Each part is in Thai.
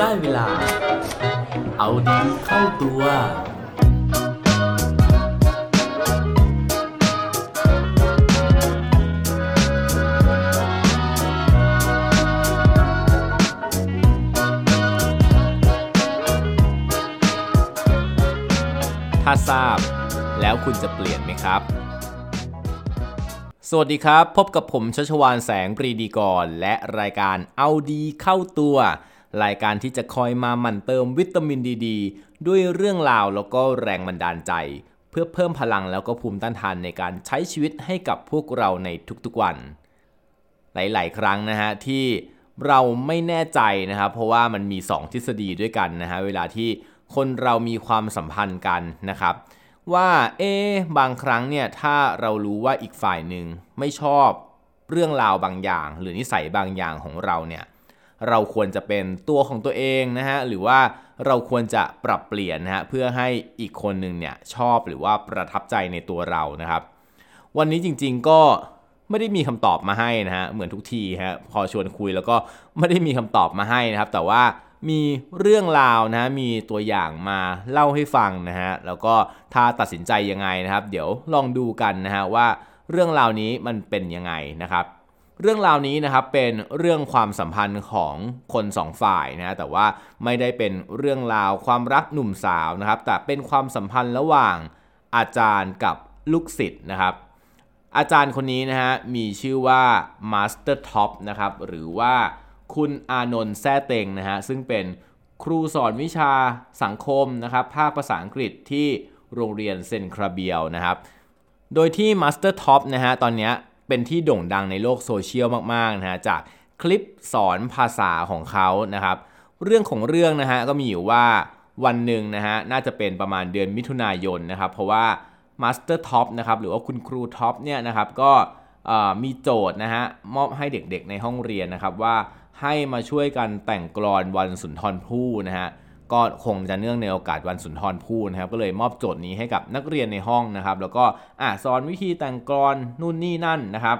ได้เวลา เอาดีเข้าตัว ถ้าทราบ แล้วคุณจะเปลี่ยนไหมครับสวัสดีครับ พบกับผมชัชวานแสงปรีดีกร และรายการเอาดีเข้าตัว รายการที่จะคอยมาหมั่นเติมวิตามินดีดด้วยเรื่องราวแล้วก็แรงบันดาลใจ เพื่อเพิ่มพลังแล้วก็ภูมิต้านทานในการใช้ชีวิตให้กับพวกเราในทุกๆวัน หลายๆ ครั้งนะฮะที่เราไม่แน่ใจนะครับ เพราะว่ามันมี 2 ทฤษฎีด้วยกันนะฮะเวลาที่คนเรามีความสัมพันธ์กันนะครับ ว่าเอ๊บางครั้งเนี่ยถ้าเรารู้ว่าอีกฝ่ายหนึ่งไม่ชอบเรื่องราวบางอย่าง หรือนิสัยบางอย่างของเราเนี่ย เราควรจะเป็นตัวของตัวเองนะฮะหรือว่าเราควรจะปรับเปลี่ยนนะฮะเพื่อให้อีกคนหนึ่งเนี่ยชอบหรือว่าประทับใจในตัวเรานะครับ วันนี้จริง ๆก็ไม่ได้มีคำตอบมาให้นะฮะเหมือนทุกทีฮะพอชวนคุยแล้วก็ไม่ได้มีคำตอบมาให้นะครับ แต่ว่ามีเรื่องราวนะมีตัวอย่างมาเล่าให้ฟังนะฮะแล้วก็ถ้าตัดสินใจยังไงนะครับ เดี๋ยวลองดูกันนะฮะว่าเรื่องราวนี้มันเป็นยังไงนะครับ เรื่องราวนี้นะครับเป็นเรื่องความสัมพันธ์ของคนสองฝ่ายนะแต่ว่าไม่ได้เป็นเรื่องราวความรักหนุ่มสาวนะครับ แต่เป็นความสัมพันธ์ระหว่างอาจารย์กับลูกศิษย์นะครับ อาจารย์คนนี้นะฮะมีชื่อว่า Master Top นะครับหรือว่าคุณอานนท์แซ่เต็งนะฮะซึ่งเป็นครูสอนวิชาสังคมนะครับภาคภาษาอังกฤษที่โรงเรียนเซนต์คาเบรียลนะครับ โดยที่ Master Top นะฮะตอนนี้ เป็นที่โด่งดังในโลกโซเชียลมากๆนะฮะจากคลิปสอนภาษาของเขานะครับ เรื่องของเรื่องนะฮะก็มีอยู่ว่าวันหนึ่งนะฮะน่าจะเป็นประมาณเดือนมิถุนายนนะครับ เพราะว่า Master Top นะครับหรือว่าคุณครูท็อปเนี่ยนะครับก็มีโจทย์นะฮะมอบให้เด็กๆในห้องเรียนนะครับว่าให้มาช่วยกันแต่งกลอนวันสุนทรภู่นะฮะ ก็คงจะเนื่องในโอกาสวันสุนทรภู่นะครับ ก็เลยมอบโจทย์นี้ให้กับนักเรียนในห้องนะครับ แล้วก็อ่าสอนวิธีแต่งกลอนนู่นนี่นั่นนะครับ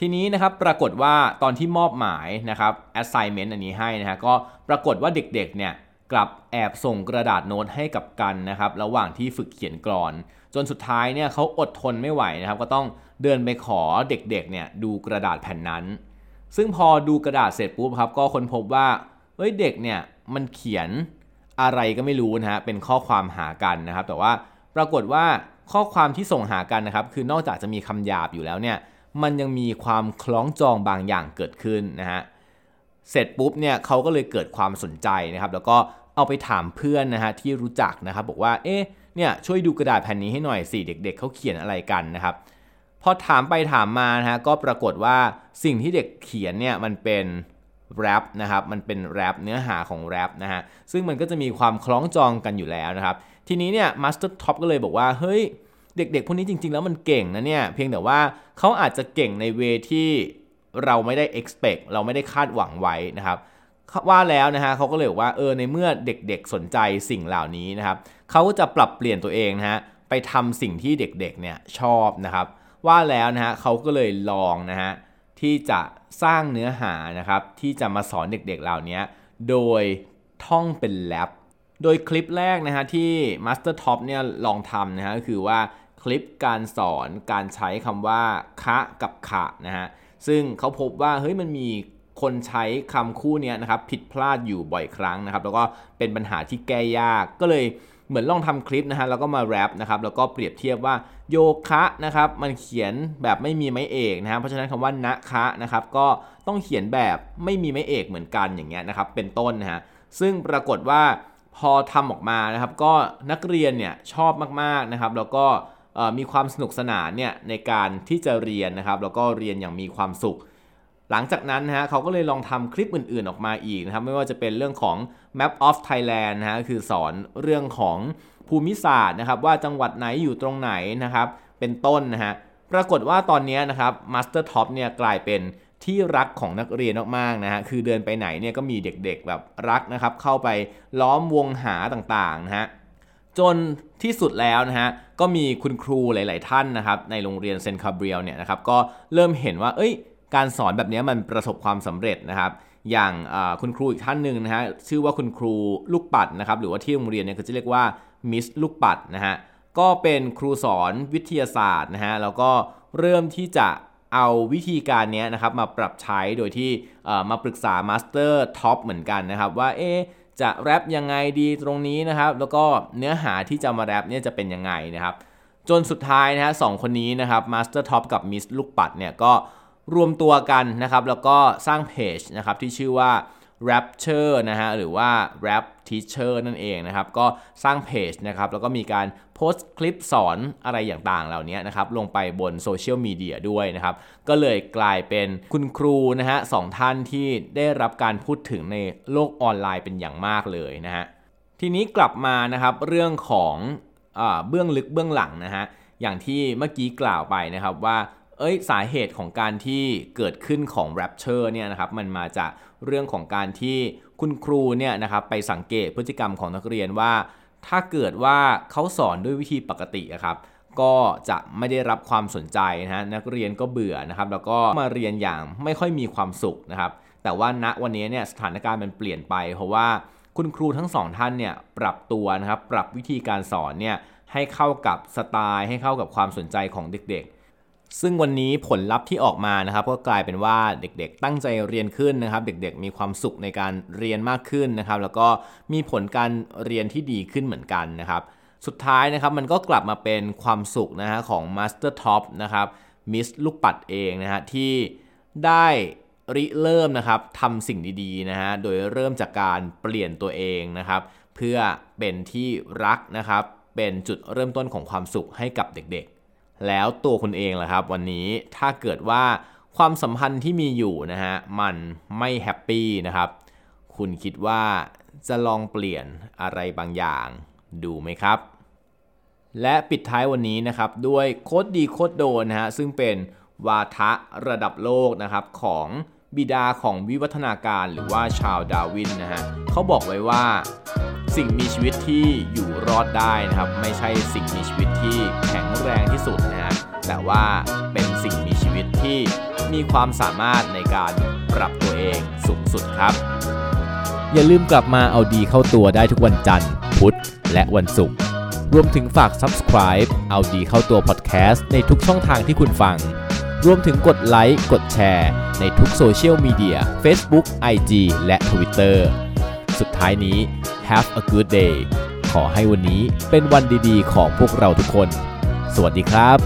ทีนี้นะครับปรากฏว่าตอนที่มอบหมายนะครับ assignment อันนี้ให้นะฮะก็ปรากฏว่าเด็กๆเนี่ยกลับแอบส่งกระดาษโน้ตให้กับกันนะครับระหว่างที่ฝึกเขียนกลอน จนสุดท้ายเนี่ยเขาอดทนไม่ไหวนะครับ ก็ต้องเดินไปขอเด็กๆเนี่ยดูกระดาษแผ่นนั้น ซึ่งพอดูกระดาษเสร็จปุ๊บครับก็ค้นพบว่าเฮ้ยเด็กเนี่ยมันเขียน อะไรก็ไม่รู้นะฮะเป็นข้อความหากันนะครับ แต่ว่าปรากฏว่าข้อความที่ส่งหากันนะครับ คือนอกจากจะมีคำหยาบอยู่แล้วเนี่ยมันยังมีความคล้องจองบางอย่างเกิดขึ้นนะฮะเสร็จปุ๊บเนี่ยเขาก็เลยเกิดความสนใจนะครับ แล้วก็เอาไปถามเพื่อนนะฮะที่รู้จักนะครับ บอกว่าเอ๊ะเนี่ยช่วยดูกระดาษแผ่นนี้ให้หน่อยสิเด็กๆเขาเขียนอะไรกันนะครับพอถามไปถามมานะฮะก็ปรากฏว่าสิ่งที่เด็กเขียนเนี่ยมันเป็น แรปนะครับมันเป็นแรปเนื้อหาของแรปนะฮะซึ่งมันก็จะมีความคล้องจองกันอยู่แล้วนะครับ ทีนี้เนี่ย Master Top ก็เลยบอกว่า เฮ้ย เด็กๆ พวกนี้จริง ๆ แล้วมันเก่งนะเนี่ย เพียงแต่ว่าเขาอาจจะเก่งในเวที่เราไม่ได้ expect เราไม่ได้คาดหวังไว้นะครับว่าแล้วนะฮะเขาก็เลยบอกว่าเออในเมื่อเด็กๆสนใจสิ่งเหล่านี้นะครับเขาก็จะปรับเปลี่ยนตัวเองนะฮะไปทำสิ่งที่เด็กๆเนี่ยชอบนะครับว่าแล้วนะฮะเขาก็เลยลองนะฮะ ที่จะสร้างเนื้อหานะครับที่จะมาสอนเด็กๆเหล่านี้โดยท่องเป็นแลบโดยคลิปแรกนะฮะที่ Master Top เนี่ยลองทำนะฮะก็คือว่าคลิปการสอนการใช้คำว่า คะกับขะนะฮะซึ่งเขาพบว่าเฮ้ยมันมีคนใช้คำคู่นี้นะครับผิดพลาดอยู่บ่อยครั้งนะครับ แล้วก็เป็นปัญหาที่แก้ยากก็เลย เหมือนลองทำคลิปนะฮะแล้วก็มาแรปนะครับแล้วก็เปรียบเทียบว่าโยคะนะครับมันเขียนแบบไม่มีไม้เอกนะฮะเพราะฉะนั้นคำว่านะคะนะครับก็ต้องเขียนแบบไม่มีไม้เอกเหมือนกันอย่างเงี้ยนะครับเป็นต้นนะฮะซึ่งปรากฏว่าพอทำออกมานะครับก็นักเรียนเนี่ยชอบมากๆนะครับแล้วก็มีความสนุกสนานเนี่ยในการที่จะเรียนนะครับแล้วก็เรียนอย่างมีความสุข หลังจากนั้นนะฮะเขาก็เลยลองทำคลิปอื่นๆออกมาอีกนะครับไม่ว่าจะเป็นเรื่องของ Map of Thailand นะฮะคือสอนเรื่องของภูมิศาสตร์นะครับว่าจังหวัดไหนอยู่ตรงไหนนะครับเป็นต้นนะฮะปรากฏว่าตอนนี้นะครับ Master Top เนี่ยกลายเป็นที่รักของนักเรียนมากๆนะฮะคือเดินไปไหนเนี่ยก็มีเด็กๆแบบรักนะครับเข้าไปล้อมวงหาต่างๆนะฮะจนที่สุดแล้วนะฮะก็มีคุณครูหลาย ๆ ท่านนะครับในโรงเรียนเซนต์คาเบรียลเนี่ยนะครับก็เริ่มเห็นว่าเอ้ย การสอนแบบนี้มันประสบความสำเร็จนะครับอย่างคุณครูอีกท่านหนึ่งนะฮะชื่อว่าคุณครูลูกปัดนะครับหรือว่าที่โรงเรียนเนี่ยเขาจะเรียกว่า Miss ลูกปัดนะฮะก็เป็นครูสอนวิทยาศาสตร์นะฮะแล้วก็เริ่มที่จะเอาวิธีการนี้นะครับมาปรับใช้โดยที่มาปรึกษา Master Top เหมือนกันนะครับว่าเอ๊จะแรปยังไงดีตรงนี้นะครับแล้วก็เนื้อหาที่จะมาแรปเนี่ยจะเป็นยังไงนะครับจนสุดท้ายนะฮะสองคนนี้นะครับ Master Top กับ Miss ลูกปัดเนี่ยก็ รวมตัวกันนะครับ แล้วก็สร้างเพจนะครับที่ชื่อว่า Rapcher นะฮะหรือว่า Rap Teacher นั่นเองนะครับ ก็สร้างเพจนะครับ แล้วก็มีการโพสต์คลิปสอนอะไรอย่างต่างเหล่านี้นะครับ ลงไปบนโซเชียลมีเดียด้วยนะครับ ก็เลยกลายเป็นคุณครูนะฮะสองท่านที่ได้รับการพูดถึงในโลกออนไลน์เป็นอย่างมากเลยนะฮะทีนี้กลับมานะครับเรื่องของอเบื้องลึกเบื้องหลังนะฮะอย่างที่เมื่อกี้กล่าวไปนะครับว่า เอ้ยสาเหตุของการที่เกิดขึ้นของ Rapture เนี่ยนะครับมันมาจากเรื่องของการที่คุณครูเนี่ยนะครับไปสังเกตพฤติกรรมของนักเรียนว่า ถ้าเกิดว่าเขาสอนด้วยวิธีปกติครับก็จะไม่ได้รับความสนใจนะฮะนักเรียนก็เบื่อนะครับแล้วก็มาเรียนอย่างไม่ค่อยมีความสุขนะครับแต่ว่าณวันนี้เนี่ยสถานการณ์มันเปลี่ยนไป เพราะว่าคุณครูทั้งสองท่านเนี่ยปรับตัวนะครับปรับวิธีการสอนเนี่ยให้เข้ากับสไตล์ ให้เข้ากับความสนใจของเด็กๆ ซึ่งวันนี้ผลลัพธ์ที่ออกมานะครับก็กลายเป็นว่าเด็กๆ ตั้งใจเรียนขึ้นนะครับ เด็กๆ มีความสุขในการเรียนมากขึ้นนะครับ แล้วก็มีผลการเรียนที่ดีขึ้นเหมือนกันนะครับ สุดท้ายนะครับมันก็กลับมาเป็นความสุขนะฮะของ Master Top นะครับมิสลูกปัดเองนะฮะที่ได้ริเริ่มนะครับทำสิ่งดีๆนะฮะโดยเริ่มจากการเปลี่ยนตัวเองนะครับ เพื่อเป็นที่รักนะครับ เป็นจุดเริ่มต้นของความสุขให้กับเด็กๆ แล้วตัวคุณเองล่ะครับ วันนี้ถ้าเกิดว่าความสัมพันธ์ที่มีอยู่นะฮะมันไม่แฮปปี้นะครับ คุณคิดว่าจะลองเปลี่ยนอะไรบางอย่างดูไหมครับ และปิดท้ายวันนี้นะครับด้วยโคดดีโคดโดนนะฮะซึ่งเป็นวาทะระดับโลกนะครับของบิดาของวิวัฒนาการหรือว่าชาวดาวินนะฮะเขาบอกไว้ว่า สิ่งมีชีวิตที่อยู่รอดได้นะครับ ไม่ใช่สิ่งมีชีวิตที่แข็งแรงที่สุดนะฮะแต่ว่าเป็นสิ่งมีชีวิตที่มีความสามารถในการปรับตัวเองสูงสุดครับ อย่าลืมกลับมาเอาดีเข้าตัวได้ทุกวันจันทร์ พุธ และวันศุกร์รวมถึงฝาก subscribe เอาดีเข้าตัว podcast ในทุกช่องทางที่คุณฟัง รวมถึงกดไลค์ กดแชร์ ในทุกโซเชียลมีเดีย Facebook, IG และ Twitter สุดท้ายนี้ Have a good day ขอให้วันนี้เป็นวันดีๆ ของพวกเราทุกคน สวัสดีครับ